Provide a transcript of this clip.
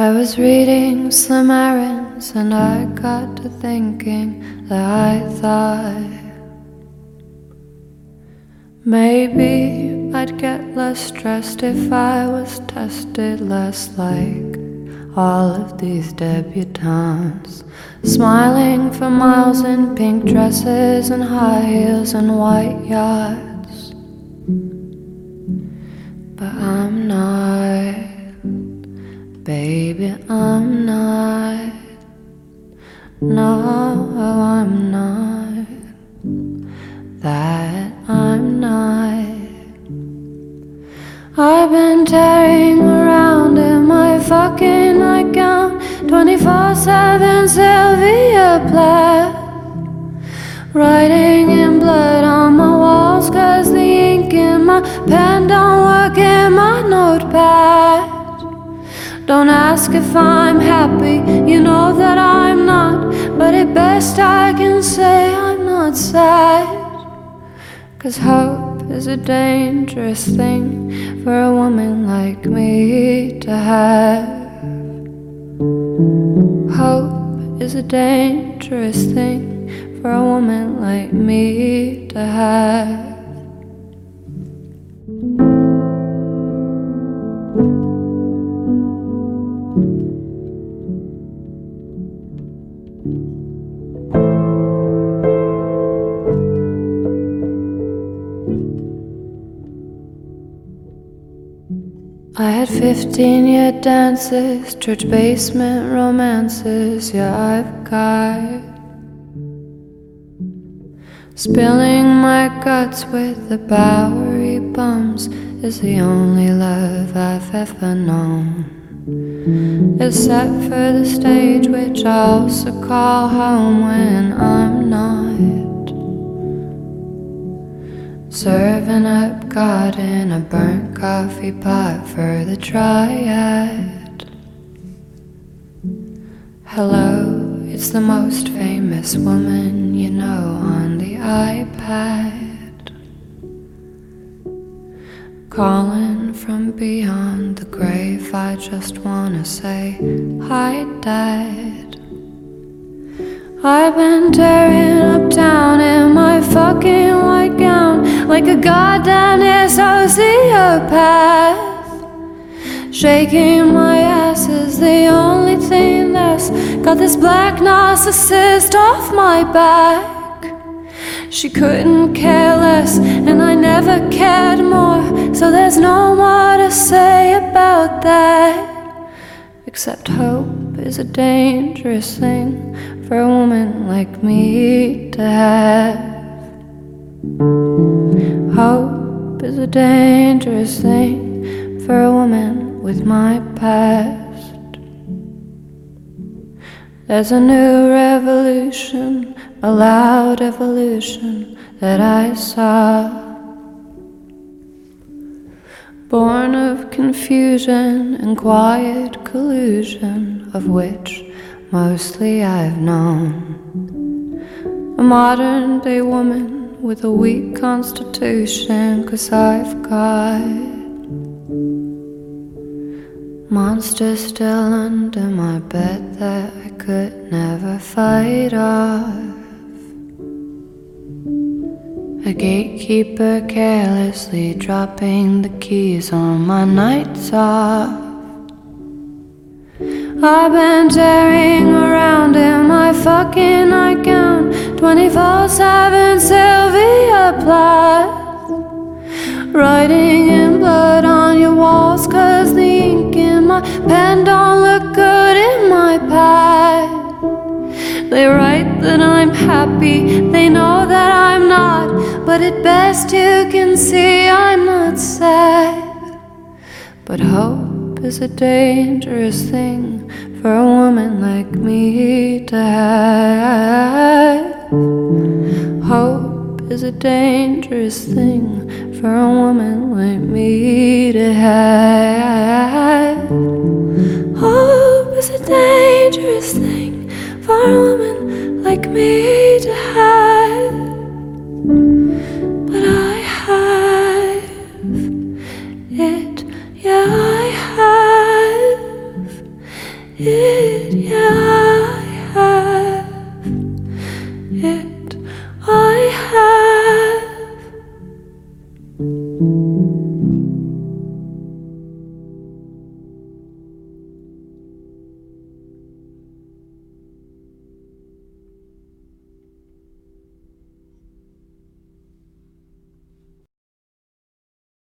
I was reading Slim Aarons and I got to thinking that I thought maybe I'd get less stressed if I was tested less like all of these debutantes. Smiling for miles in pink dresses and high heels and white yachts. But I'm not. Baby, I'm not. No, I'm not. That I'm not. I've been tearing around in my fucking nightgown 24 7 Sylvia Plath. Writing in blood on my walls, cause the ink in my pen don't Don't ask if I'm happy, you know that I'm not. But at best, I can say I'm not sad. Cause hope is a dangerous thing for a woman like me to have. Hope is a dangerous thing for a woman like me to have. I had 15 year dances, church basement romances, yeah, I've got. Spilling my guts with the Bowery bums is the only love I've ever known. Except for the stage, which I also call home when I'm not. Serving up God in a burnt coffee pot for the triad. Hello, it's the most famous woman you know on the iPad. Calling from beyond the grave, I just wanna say hi, Dad. I've been tearing up town in my fucking like a goddamn sociopath. Shaking my ass is the only thing that's got this black narcissist off my back. She couldn't care less, and I never cared more, so there's no more to say about that. Except hope is a dangerous thing for a woman like me to have. Hope is a dangerous thing for a woman with my past. There's a new revolution, a loud evolution that I saw. Born of confusion and quiet collusion, of which mostly I've known. A modern day woman with a weak constitution, cause I've got monsters still under my bed that I could never fight off. A gatekeeper carelessly dropping the keys on my nights off. I've been tearing around in my fucking nightgown 24 7 Sylvia Plath. Writing in blood on your walls, cause the ink in my pen don't look good in my pad. They write that I'm happy, they know that I'm not, but at best you can see I'm not sad. But hope is a dangerous thing for a woman like me to have. Hope is a dangerous thing for a woman like me to have. Hope is a dangerous thing for a woman like me yeah.